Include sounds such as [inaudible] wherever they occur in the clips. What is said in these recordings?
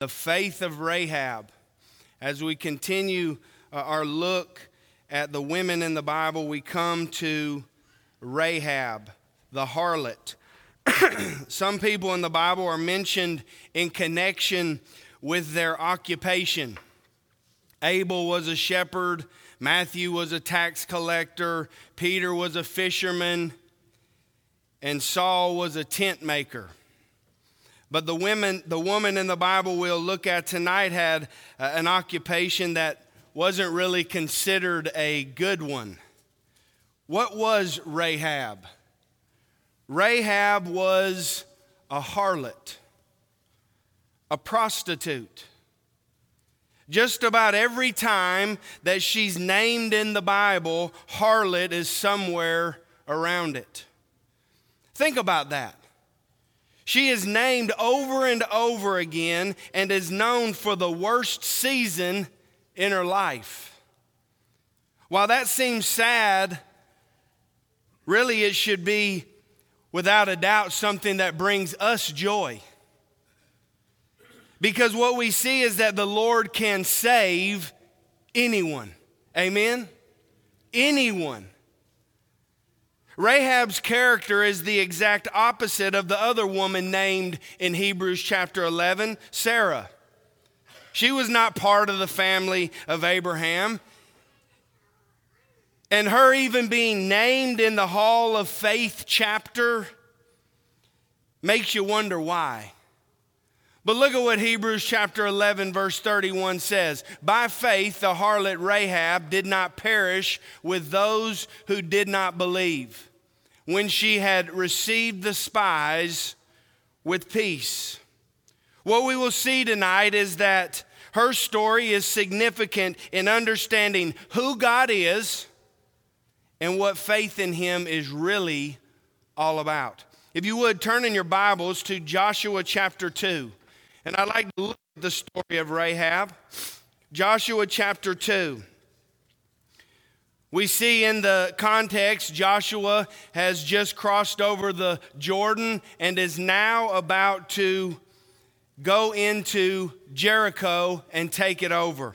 the faith of Rahab. As we continue uh, our look at the women in the Bible, we come to Rahab, the harlot. [clears throat] Some people in the Bible are mentioned in connection with their occupation. Abel was a shepherd, Matthew was a tax collector, Peter was a fisherman, and Saul was a tent maker. But the women, the woman in the Bible we'll look at tonight had uh, an occupation that wasn't really considered a good one. What was Rahab? Rahab was a harlot, a prostitute. Just about every time that she's named in the Bible, harlot is somewhere around it. Think about that. She is named over and over again and is known for the worst season in her life. While that seems sad, really it should be, without a doubt, something that brings us joy. Because what we see is that the Lord can save anyone. Amen? Anyone. Rahab's character is the exact opposite of the other woman named in Hebrews chapter 11, Sarah. She was not part of the family of Abraham. And her even being named in the Hall of Faith chapter makes you wonder why. But look at what Hebrews chapter 11, verse 31 says. By faith, the harlot Rahab did not perish with those who did not believe when she had received the spies with peace. What we will see tonight is that her story is significant in understanding who God is and what faith in Him is really all about. If you would, turn in your Bibles to Joshua chapter 2. And I'd like to look at the story of Rahab. Joshua chapter 2. We see in the context, Joshua has just crossed over the Jordan and is now about to go into Jericho and take it over.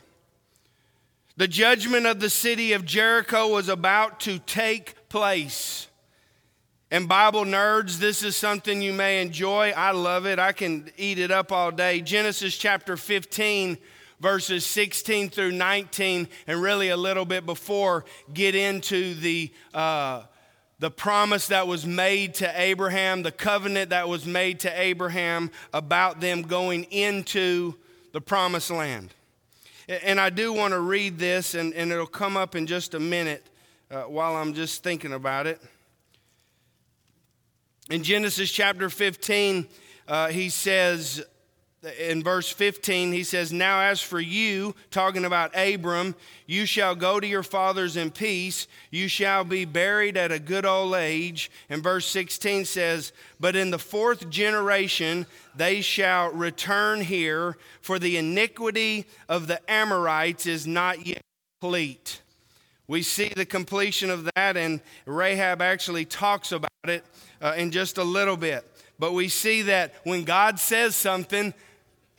The judgment of the city of Jericho was about to take place. And Bible nerds, this is something you may enjoy. I love it. I can eat it up all day. Genesis chapter 15 verses 16 through 19, and really a little bit before, get into the, uh, the promise that was made to Abraham, the covenant that was made to Abraham about them going into the promised land. And I do want to read this, and, and it'll come up in just a minute uh, while I'm just thinking about it. In Genesis chapter 15, uh, he says, in verse 15, he says, Now as for you, talking about Abram, you shall go to your fathers in peace. You shall be buried at a good old age. And verse 16 says, But in the fourth generation they shall return here, for the iniquity of the Amorites is not yet complete. We see the completion of that, and Rahab actually talks about it uh, in just a little bit. But we see that when God says something,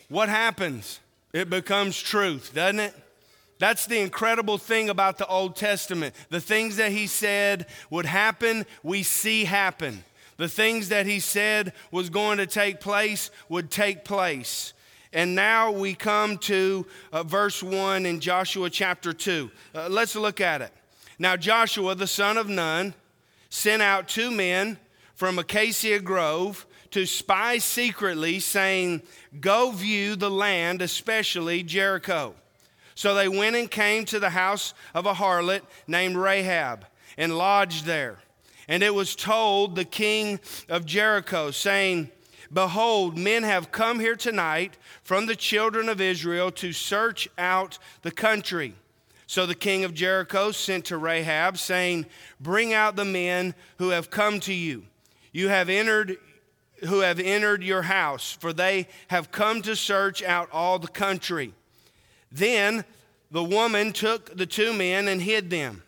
what happens? It becomes truth, doesn't it? That's the incredible thing about the Old Testament. The things that he said would happen, we see happen. The things that he said was going to take place would take place. And now we come to uh, verse 1 in Joshua chapter 2. Uh, let's look at it. Now, Joshua, the son of Nun, sent out two men from Acacia Grove to spy secretly, saying, Go view the land, especially Jericho. So they went and came to the house of a harlot named Rahab and lodged there. And it was told the king of Jericho, saying, Behold, men have come here tonight from the children of Israel to search out the country. So the king of Jericho sent to Rahab, saying, Bring out the men who have come to you. You have entered who have entered your house, for they have come to search out all the country. Then the woman took the two men and hid them.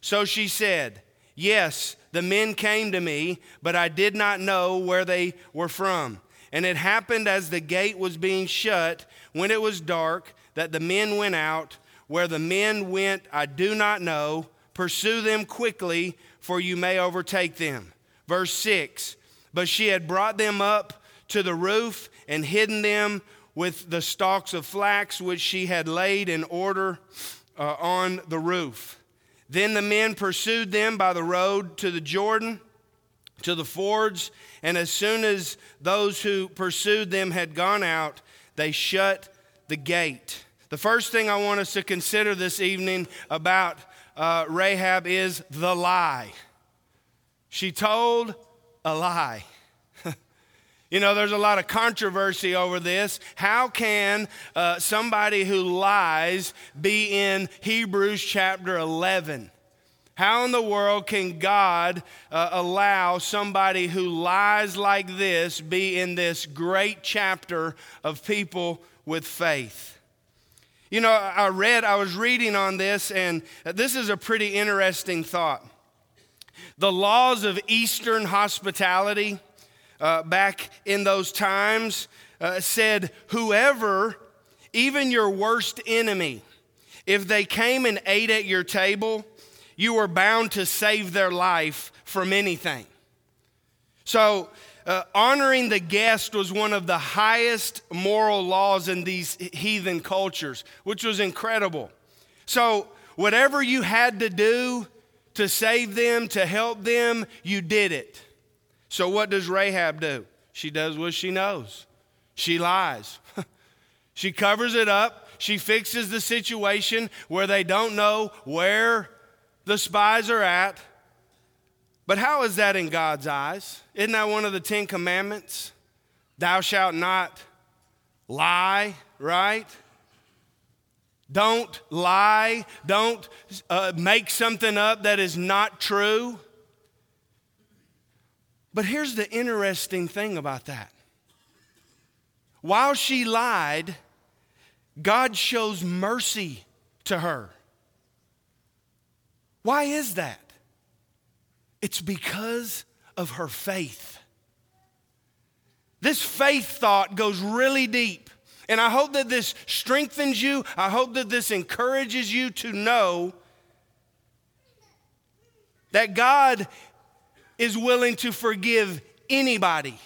So she said, Yes, the men came to me, but I did not know where they were from. And it happened as the gate was being shut, when it was dark, that the men went out. Where the men went, I do not know. Pursue them quickly, for you may overtake them. Verse 6 But she had brought them up to the roof and hidden them with the stalks of flax which she had laid in order uh, on the roof. Then the men pursued them by the road to the Jordan, to the fords, and as soon as those who pursued them had gone out, they shut the gate. The first thing I want us to consider this evening about uh, Rahab is the lie. She told a lie. [laughs] You know, there's a lot of controversy over this. How can uh, somebody who lies be in Hebrews chapter 11? How in the world can God uh, allow somebody who lies like this be in this great chapter of people with faith? You know, I read, I was reading on this, and this is a pretty interesting thought. The laws of Eastern hospitality uh, back in those times uh, said, Whoever, even your worst enemy, if they came and ate at your table, you were bound to save their life from anything. So, uh, honoring the guest was one of the highest moral laws in these heathen cultures, which was incredible. So, whatever you had to do to save them, to help them, you did it. So, what does Rahab do? She does what she knows she lies. [laughs] she covers it up. She fixes the situation where they don't know where the spies are at. But how is that in God's eyes? Isn't that one of the Ten Commandments? Thou shalt not lie, right? Don't lie. Don't uh, make something up that is not true. But here's the interesting thing about that. While she lied, God shows mercy to her. Why is that? It's because of her faith. This faith thought goes really deep. And I hope that this strengthens you. I hope that this encourages you to know that God is willing to forgive anybody.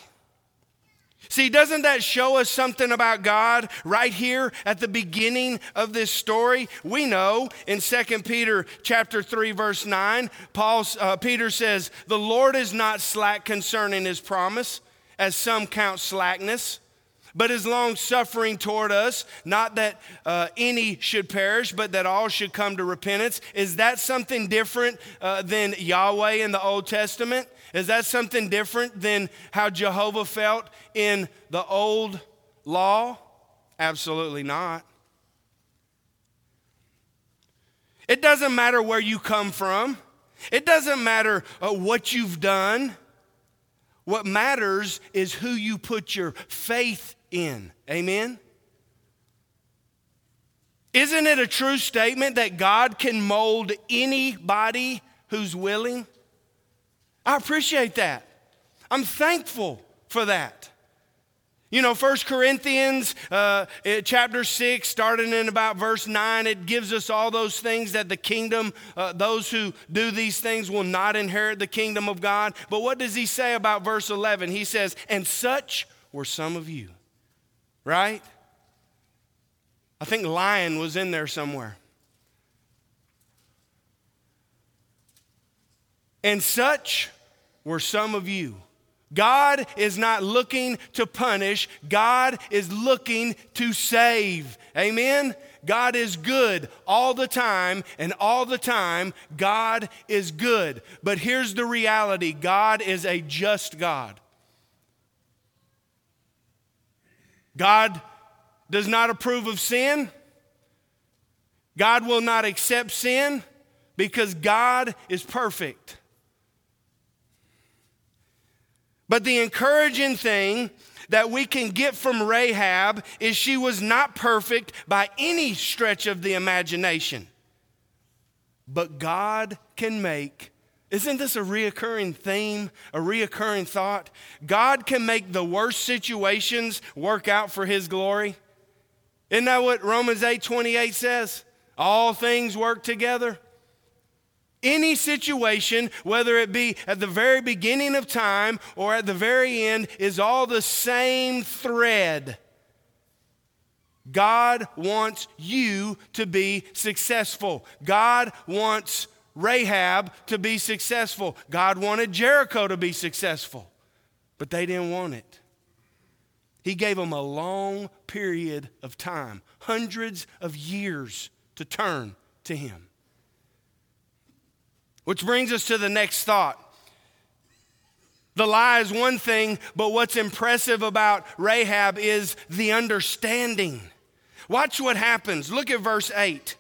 See, doesn't that show us something about God right here at the beginning of this story? We know in 2 Peter chapter 3 verse 9, Paul uh, Peter says, "The Lord is not slack concerning his promise, as some count slackness, but is long suffering toward us, not that uh, any should perish, but that all should come to repentance. Is that something different uh, than Yahweh in the Old Testament? Is that something different than how Jehovah felt in the old law? Absolutely not. It doesn't matter where you come from. It doesn't matter uh, what you've done. What matters is who you put your faith in. Amen? Isn't it a true statement that God can mold anybody who's willing? I appreciate that. I'm thankful for that. You know, 1 Corinthians uh, chapter 6, starting in about verse 9, it gives us all those things that the kingdom, uh, those who do these things will not inherit the kingdom of God. But what does he say about verse 11? He says, And such were some of you right? I think lion was in there somewhere. And such were some of you. God is not looking to punish, God is looking to save. Amen? God is good all the time, and all the time, God is good. But here's the reality God is a just God. God does not approve of sin. God will not accept sin because God is perfect. But the encouraging thing that we can get from Rahab is she was not perfect by any stretch of the imagination. But God can make Isn't this a reoccurring theme, a reoccurring thought? God can make the worst situations work out for his glory. Isn't that what Romans 8 28 says? All things work together. Any situation, whether it be at the very beginning of time or at the very end, is all the same thread. God wants you to be successful. God wants Rahab to be successful. God wanted Jericho to be successful, but they didn't want it. He gave them a long period of time, hundreds of years to turn to Him. Which brings us to the next thought. The lie is one thing, but what's impressive about Rahab is the understanding. Watch what happens. Look at verse 8.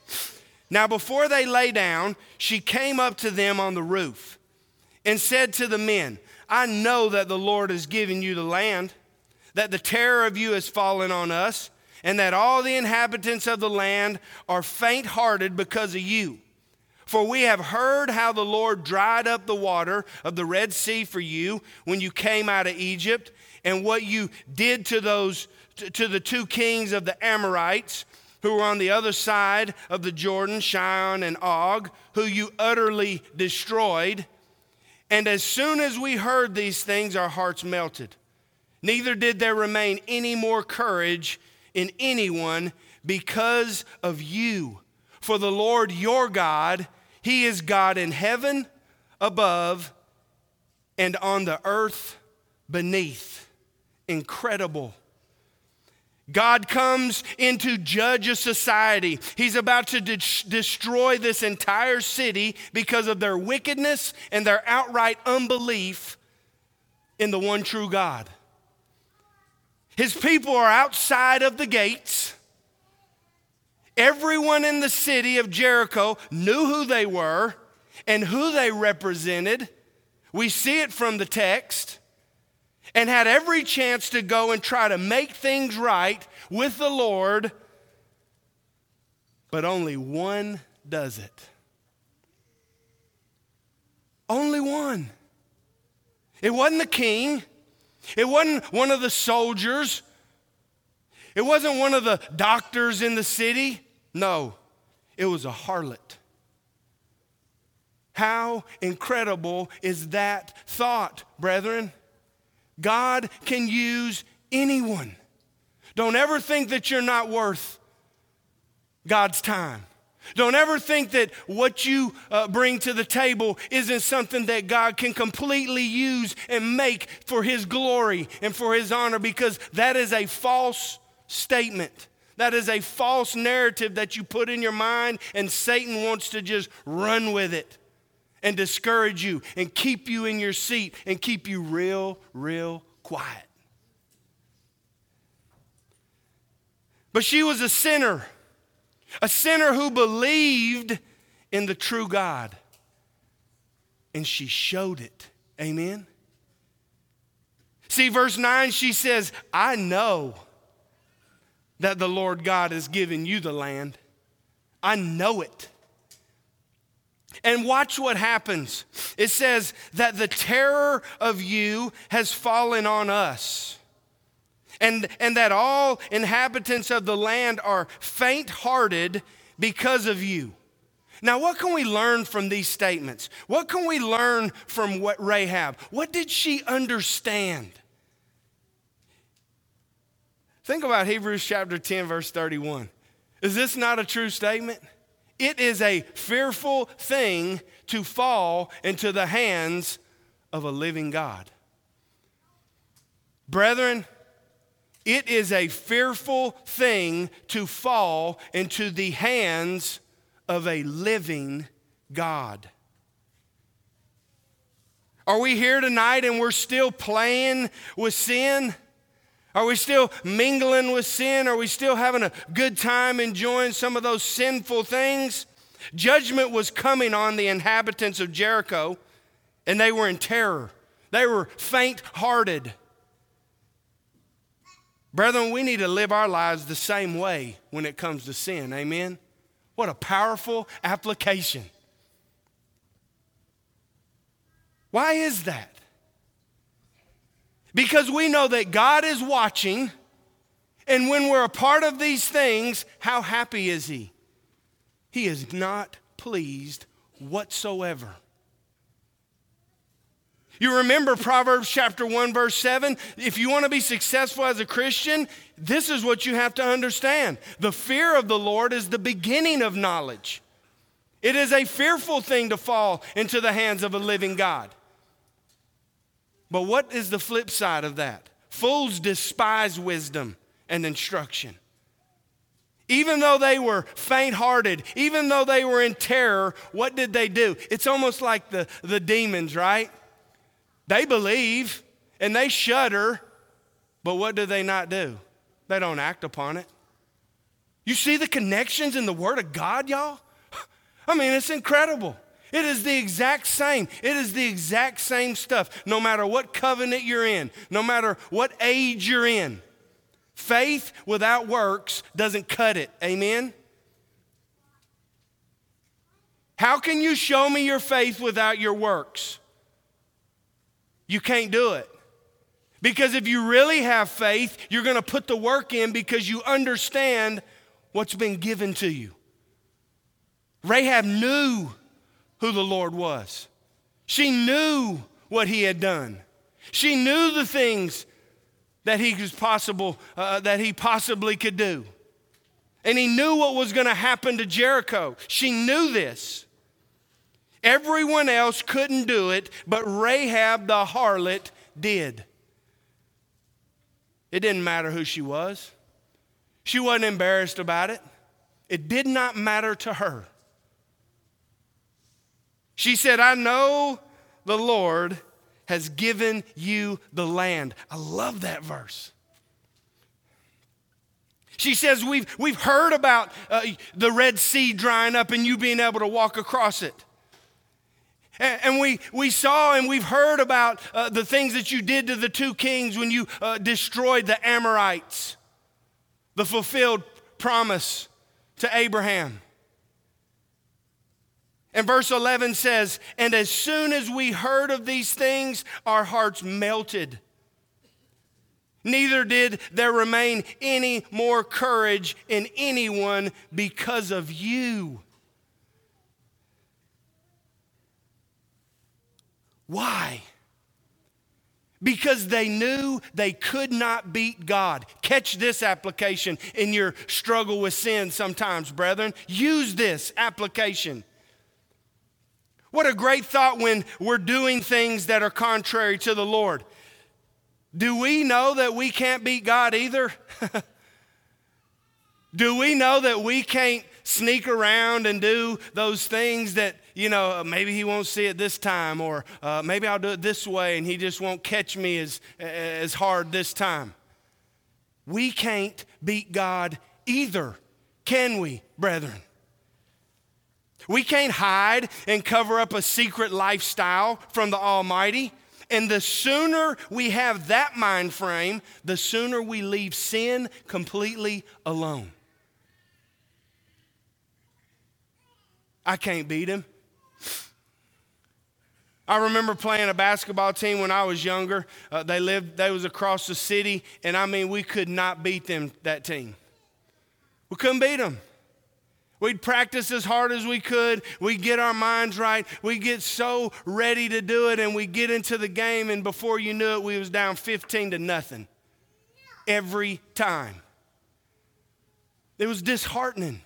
Now, before they lay down, she came up to them on the roof and said to the men, I know that the Lord has given you the land, that the terror of you has fallen on us, and that all the inhabitants of the land are faint hearted because of you. For we have heard how the Lord dried up the water of the Red Sea for you when you came out of Egypt, and what you did to those to the two kings of the Amorites who were on the other side of the Jordan, Sihon and Og, who you utterly destroyed. And as soon as we heard these things, our hearts melted. Neither did there remain any more courage in anyone because of you. For the Lord your God, He is God in heaven above and on the earth beneath. Incredible God comes in to judge a society. He's about to de- destroy this entire city because of their wickedness and their outright unbelief in the one true God. His people are outside of the gates. Everyone in the city of Jericho knew who they were and who they represented. We see it from the text and had every chance to go and try to make things right with the Lord, but only one does it. Only one. It wasn't the king, it wasn't one of the soldiers, it wasn't one of the doctors in the city. No, it was a harlot. How incredible is that thought, brethren? God can use anyone. Don't ever think that you're not worth God's time. Don't ever think that what you uh, bring to the table isn't something that God can completely use and make for His glory and for His honor because that is a false statement. That is a false narrative that you put in your mind, and Satan wants to just run with it and discourage you and keep you in your seat and keep you real, real quiet. But she was a sinner, a sinner who believed in the true God. And she showed it. Amen. See, verse 9, she says, I know that the Lord God has given you the land. I know it. And watch what happens. It says that the terror of you has fallen on us. And, and that all inhabitants of the land are faint hearted because of you. Now, what can we learn from these statements? What can we learn from what Rahab? What did she understand? Think about Hebrews chapter 10, verse 31. Is this not a true statement? It is a fearful thing to fall into the hands of a living God. Brethren, it is a fearful thing to fall into the hands of a living God. Are we here tonight and we're still playing with sin? Are we still mingling with sin? Are we still having a good time enjoying some of those sinful things? Judgment was coming on the inhabitants of Jericho, and they were in terror. They were faint hearted. Brethren, we need to live our lives the same way when it comes to sin. Amen? What a powerful application. Why is that? Because we know that God is watching, and when we're a part of these things, how happy is He? He is not pleased whatsoever. You remember Proverbs chapter 1, verse 7? If you want to be successful as a Christian, this is what you have to understand. The fear of the Lord is the beginning of knowledge. It is a fearful thing to fall into the hands of a living God. But what is the flip side of that? Fools despise wisdom and instruction. Even though they were faint hearted, even though they were in terror, what did they do? It's almost like the, the demons, right? They believe and they shudder, but what do they not do? They don't act upon it. You see the connections in the Word of God, y'all? [laughs] I mean, it's incredible. It is the exact same. It is the exact same stuff, no matter what covenant you're in, no matter what age you're in. Faith without works doesn't cut it. Amen? How can you show me your faith without your works? You can't do it. Because if you really have faith, you're going to put the work in because you understand what's been given to you. Rahab knew who the Lord was, she knew what he had done, she knew the things that he was possible uh, that he possibly could do. And he knew what was going to happen to Jericho. She knew this. Everyone else couldn't do it, but Rahab the harlot did. It didn't matter who she was. She wasn't embarrassed about it. It did not matter to her. She said, I know the Lord has given you the land. I love that verse. She says, We've, we've heard about uh, the Red Sea drying up and you being able to walk across it. And we, we saw and we've heard about uh, the things that you did to the two kings when you uh, destroyed the Amorites, the fulfilled promise to Abraham. And verse 11 says, And as soon as we heard of these things, our hearts melted. Neither did there remain any more courage in anyone because of you. Why? Because they knew they could not beat God. Catch this application in your struggle with sin sometimes, brethren. Use this application. What a great thought when we're doing things that are contrary to the Lord. Do we know that we can't beat God either? [laughs] Do we know that we can't sneak around and do those things that, you know, maybe he won't see it this time, or uh, maybe I'll do it this way and he just won't catch me as, as hard this time. We can't beat God either, can we, brethren? We can't hide and cover up a secret lifestyle from the Almighty. And the sooner we have that mind frame, the sooner we leave sin completely alone. I can't beat him. I remember playing a basketball team when I was younger. Uh, they lived, they was across the city, and I mean, we could not beat them, that team. We couldn't beat them. We'd practice as hard as we could. We'd get our minds right. We'd get so ready to do it, and we get into the game, and before you knew it, we was down 15 to nothing. Every time. It was disheartening.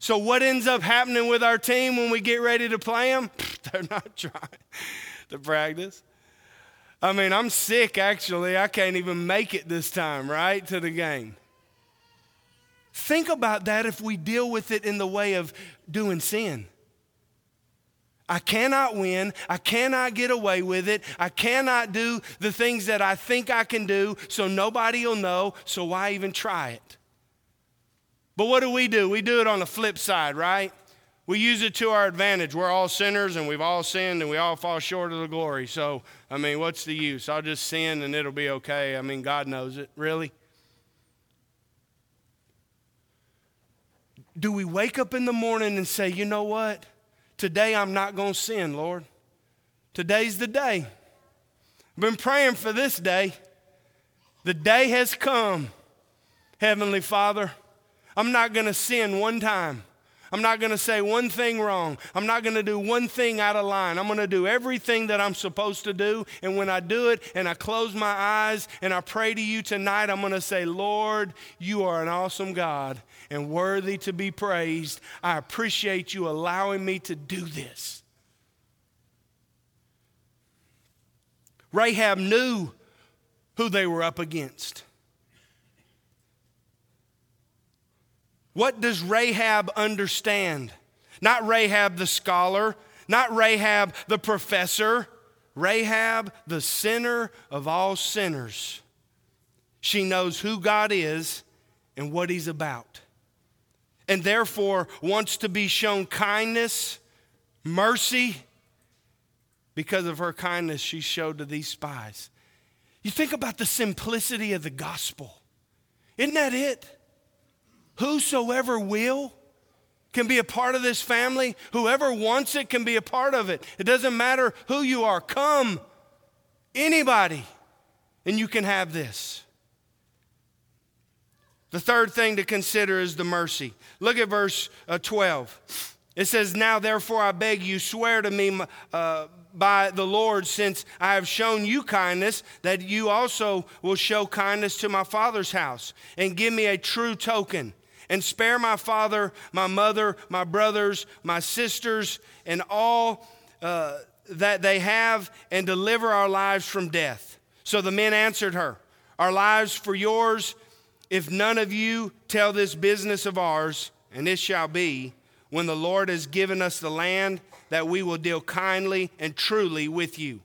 So, what ends up happening with our team when we get ready to play them? [laughs] They're not trying to practice. I mean, I'm sick actually. I can't even make it this time, right, to the game. Think about that if we deal with it in the way of doing sin. I cannot win. I cannot get away with it. I cannot do the things that I think I can do, so nobody will know, so why even try it? But what do we do? We do it on the flip side, right? We use it to our advantage. We're all sinners and we've all sinned and we all fall short of the glory. So, I mean, what's the use? I'll just sin and it'll be okay. I mean, God knows it. Really? Do we wake up in the morning and say, you know what? Today I'm not going to sin, Lord. Today's the day. I've been praying for this day. The day has come. Heavenly Father, I'm not going to sin one time. I'm not going to say one thing wrong. I'm not going to do one thing out of line. I'm going to do everything that I'm supposed to do. And when I do it and I close my eyes and I pray to you tonight, I'm going to say, Lord, you are an awesome God and worthy to be praised. I appreciate you allowing me to do this. Rahab knew who they were up against. What does Rahab understand? Not Rahab the scholar, not Rahab the professor, Rahab the sinner of all sinners. She knows who God is and what he's about, and therefore wants to be shown kindness, mercy, because of her kindness she showed to these spies. You think about the simplicity of the gospel. Isn't that it? Whosoever will can be a part of this family. Whoever wants it can be a part of it. It doesn't matter who you are. Come, anybody, and you can have this. The third thing to consider is the mercy. Look at verse uh, 12. It says, Now therefore I beg you, swear to me uh, by the Lord, since I have shown you kindness, that you also will show kindness to my father's house, and give me a true token and spare my father, my mother, my brothers, my sisters, and all uh, that they have, and deliver our lives from death. So the men answered her, Our lives for yours, if none of you tell this business of ours, and it shall be, when the Lord has given us the land, that we will deal kindly and truly with you.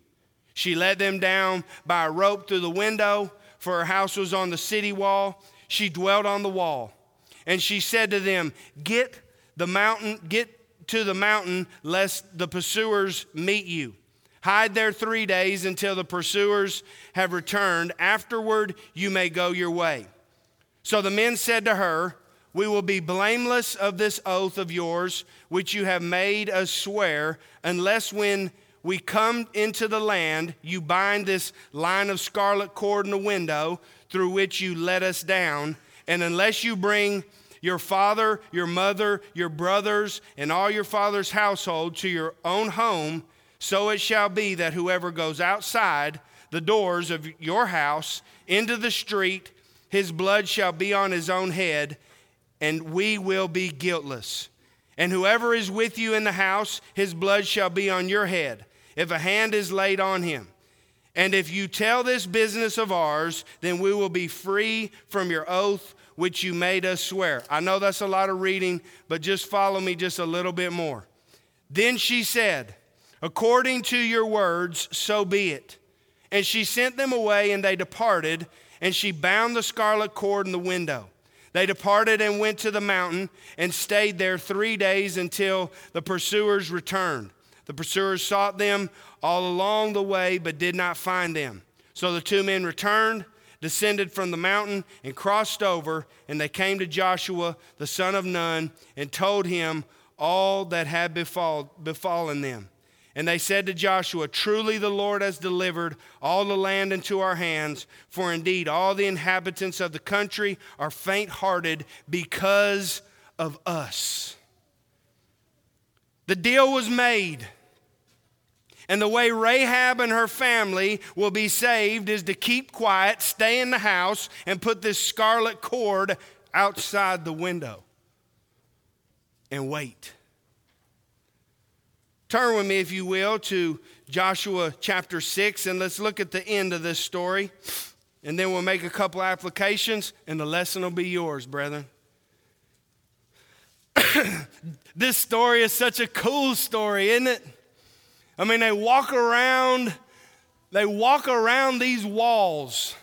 She led them down by a rope through the window, for her house was on the city wall. She dwelt on the wall. And she said to them, Get the mountain, get to the mountain, lest the pursuers meet you. Hide there three days until the pursuers have returned. Afterward, you may go your way. So the men said to her, We will be blameless of this oath of yours, which you have made us swear, unless when we come into the land, you bind this line of scarlet cord in the window through which you let us down. And unless you bring your father, your mother, your brothers, and all your father's household to your own home, so it shall be that whoever goes outside the doors of your house into the street, his blood shall be on his own head, and we will be guiltless. And whoever is with you in the house, his blood shall be on your head, if a hand is laid on him. And if you tell this business of ours, then we will be free from your oath which you made us swear. I know that's a lot of reading, but just follow me just a little bit more. Then she said, According to your words, so be it. And she sent them away, and they departed, and she bound the scarlet cord in the window. They departed and went to the mountain and stayed there three days until the pursuers returned. The pursuers sought them all along the way, but did not find them. So the two men returned descended from the mountain and crossed over, and they came to Joshua, the son of Nun, and told him all that had befall, befallen them. And they said to Joshua, Truly the Lord has delivered all the land into our hands, for indeed all the inhabitants of the country are faint hearted because of us. The deal was made. And the way Rahab and her family will be saved is to keep quiet, stay in the house, and put this scarlet cord outside the window and wait. Turn with me, if you will, to Joshua chapter 6, and let's look at the end of this story. And then we'll make a couple applications, and the lesson will be yours, brethren. [coughs] this story is such a cool story, isn't it? I mean, they walk around, they walk around these walls,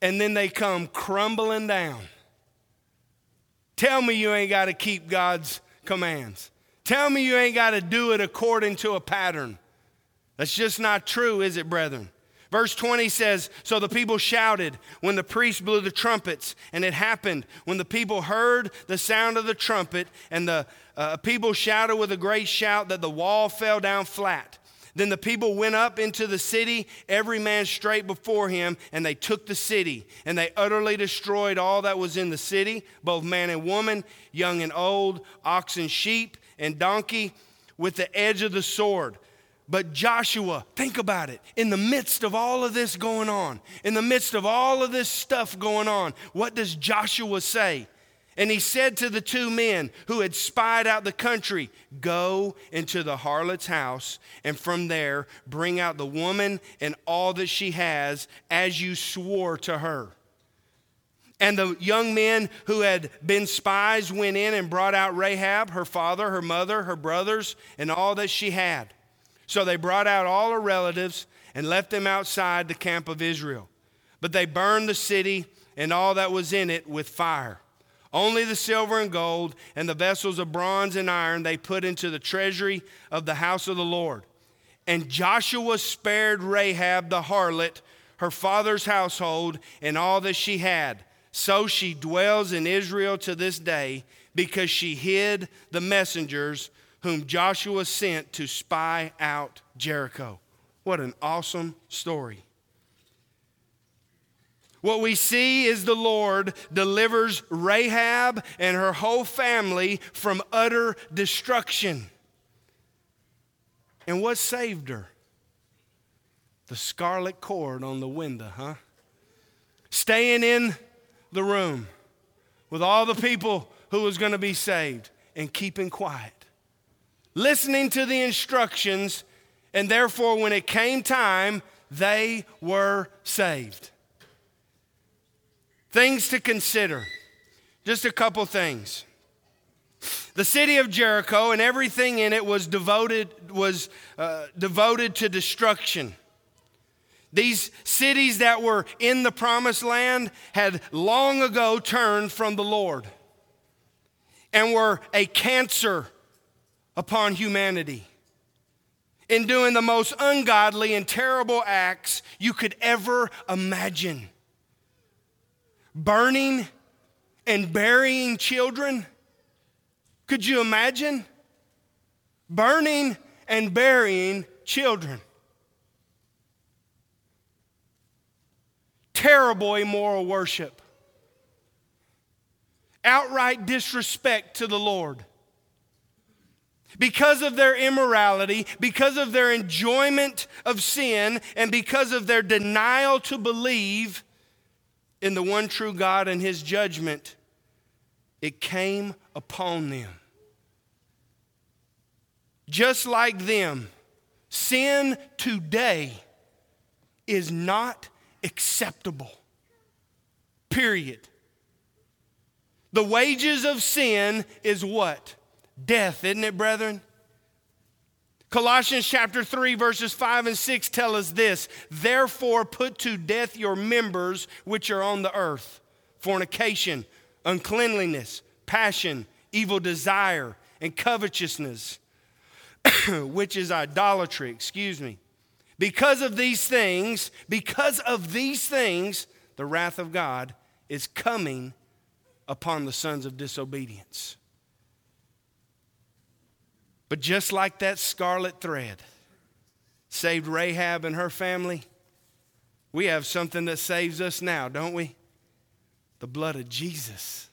and then they come crumbling down. Tell me you ain't got to keep God's commands. Tell me you ain't got to do it according to a pattern. That's just not true, is it, brethren? Verse 20 says So the people shouted when the priest blew the trumpets, and it happened when the people heard the sound of the trumpet, and the uh, people shouted with a great shout that the wall fell down flat. Then the people went up into the city, every man straight before him, and they took the city. And they utterly destroyed all that was in the city, both man and woman, young and old, ox and sheep, and donkey, with the edge of the sword. But Joshua, think about it, in the midst of all of this going on, in the midst of all of this stuff going on, what does Joshua say? And he said to the two men who had spied out the country, Go into the harlot's house, and from there bring out the woman and all that she has, as you swore to her. And the young men who had been spies went in and brought out Rahab, her father, her mother, her brothers, and all that she had. So they brought out all her relatives and left them outside the camp of Israel. But they burned the city and all that was in it with fire. Only the silver and gold and the vessels of bronze and iron they put into the treasury of the house of the Lord. And Joshua spared Rahab the harlot, her father's household, and all that she had. So she dwells in Israel to this day because she hid the messengers whom Joshua sent to spy out Jericho. What an awesome story. What we see is the Lord delivers Rahab and her whole family from utter destruction. And what saved her? The scarlet cord on the window, huh? Staying in the room with all the people who was going to be saved and keeping quiet. Listening to the instructions, and therefore, when it came time, they were saved. Things to consider. Just a couple things. The city of Jericho and everything in it was devoted, was, uh, devoted to destruction. These cities that were in the promised land had long ago turned from the Lord and were a cancer upon humanity in doing the most ungodly and terrible acts you could ever imagine burning and burying children. Could you imagine? Burning and burying children. Terrible immoral worship. Outright disrespect to the Lord. Because of their immorality, because of their enjoyment of sin, and because of their denial to believe, in the one true God and his judgment, it came upon them. Just like them, sin today is not acceptable. Period. The wages of sin is what? Death, isn't it, brethren? Colossians chapter 3, verses 5 and 6 tell us this Therefore, put to death your members which are on the earth fornication, uncleanliness, passion, evil desire, and covetousness, [coughs] which is idolatry, excuse me. Because of these things, because of these things, the wrath of God is coming upon the sons of disobedience. But just like that scarlet thread saved Rahab and her family, we have something that saves us now, don't we? The blood of Jesus.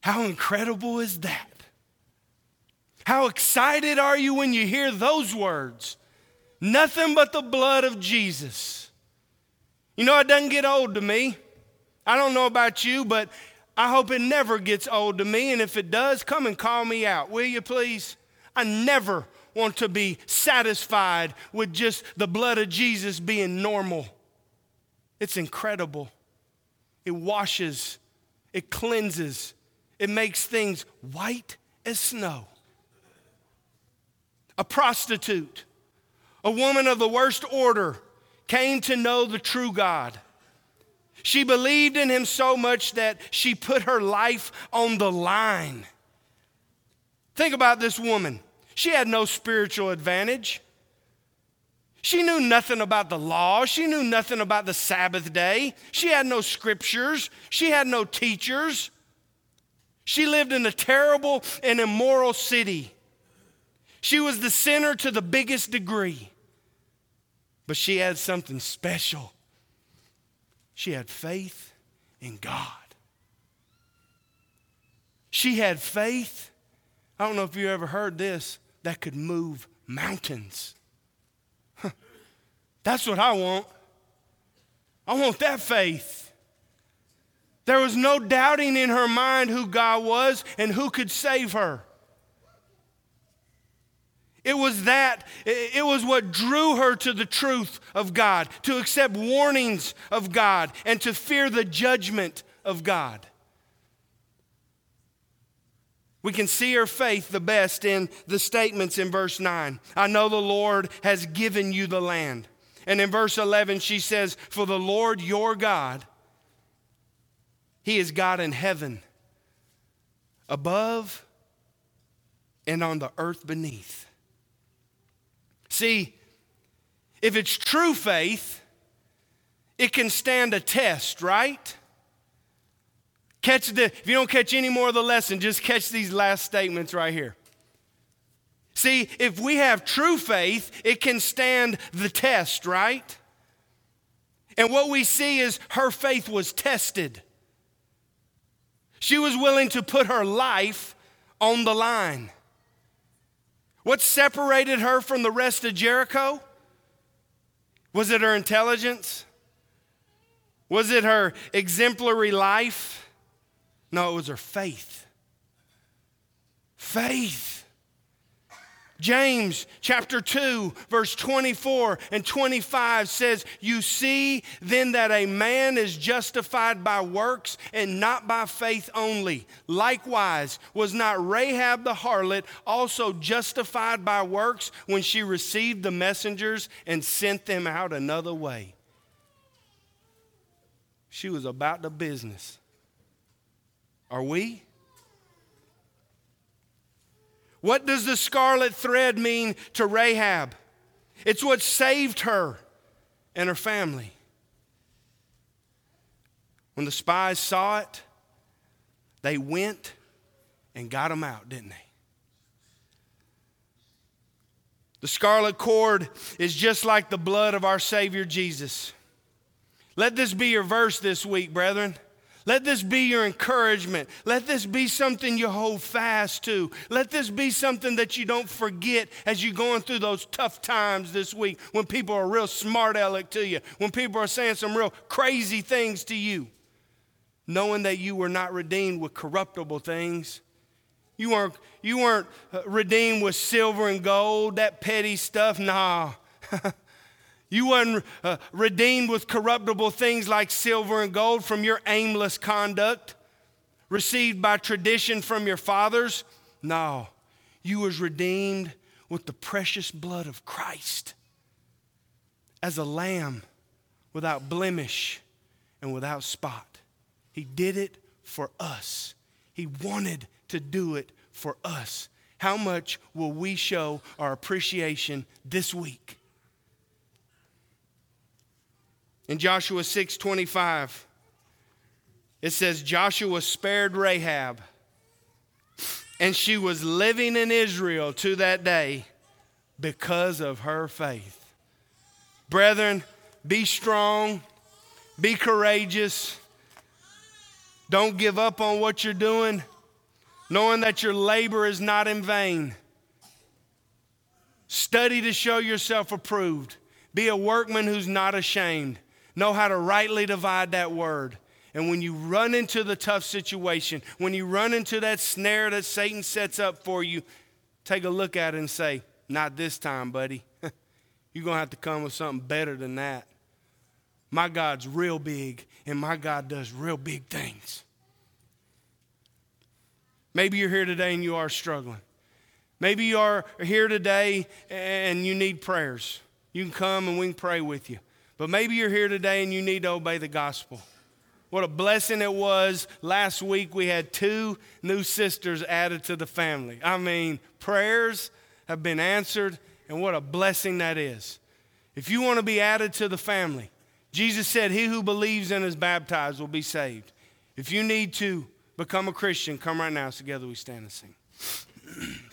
How incredible is that? How excited are you when you hear those words? Nothing but the blood of Jesus. You know, it doesn't get old to me. I don't know about you, but I hope it never gets old to me. And if it does, come and call me out, will you please? I never want to be satisfied with just the blood of Jesus being normal. It's incredible. It washes, it cleanses, it makes things white as snow. A prostitute, a woman of the worst order, came to know the true God. She believed in him so much that she put her life on the line. Think about this woman. She had no spiritual advantage. She knew nothing about the law. She knew nothing about the Sabbath day. She had no scriptures. She had no teachers. She lived in a terrible and immoral city. She was the sinner to the biggest degree. But she had something special. She had faith in God. She had faith. I don't know if you ever heard this that could move mountains. That's what I want. I want that faith. There was no doubting in her mind who God was and who could save her. It was that, it was what drew her to the truth of God, to accept warnings of God, and to fear the judgment of God. We can see her faith the best in the statements in verse 9. I know the Lord has given you the land. And in verse 11, she says, For the Lord your God, He is God in heaven, above and on the earth beneath. See, if it's true faith, it can stand a test, right? Catch the, if you don't catch any more of the lesson, just catch these last statements right here. See, if we have true faith, it can stand the test, right? And what we see is her faith was tested. She was willing to put her life on the line. What separated her from the rest of Jericho? Was it her intelligence? Was it her exemplary life? No, it was her faith. Faith. James chapter 2, verse 24 and 25 says, You see then that a man is justified by works and not by faith only. Likewise, was not Rahab the harlot also justified by works when she received the messengers and sent them out another way? She was about the business. Are we? What does the scarlet thread mean to Rahab? It's what saved her and her family. When the spies saw it, they went and got them out, didn't they? The scarlet cord is just like the blood of our Savior Jesus. Let this be your verse this week, brethren. Let this be your encouragement. Let this be something you hold fast to. Let this be something that you don't forget as you're going through those tough times this week when people are real smart aleck to you, when people are saying some real crazy things to you. Knowing that you were not redeemed with corruptible things. You weren't, you weren't uh, redeemed with silver and gold, that petty stuff. Nah. [laughs] You weren't uh, redeemed with corruptible things like silver and gold from your aimless conduct, received by tradition from your fathers. No, you was redeemed with the precious blood of Christ as a lamb without blemish and without spot. He did it for us. He wanted to do it for us. How much will we show our appreciation this week? In Joshua 6:25, it says Joshua spared Rahab, and she was living in Israel to that day because of her faith. Brethren, be strong, be courageous. Don't give up on what you're doing, knowing that your labor is not in vain. Study to show yourself approved. Be a workman who's not ashamed. Know how to rightly divide that word. And when you run into the tough situation, when you run into that snare that Satan sets up for you, take a look at it and say, Not this time, buddy. [laughs] You're going to have to come with something better than that. My God's real big, and my God does real big things. Maybe you're here today and you are struggling. Maybe you are here today and you need prayers. You can come and we can pray with you. But maybe you're here today and you need to obey the gospel. What a blessing it was. Last week we had two new sisters added to the family. I mean, prayers have been answered, and what a blessing that is. If you want to be added to the family, Jesus said, He who believes and is baptized will be saved. If you need to become a Christian, come right now. Together we stand and sing. [clears throat]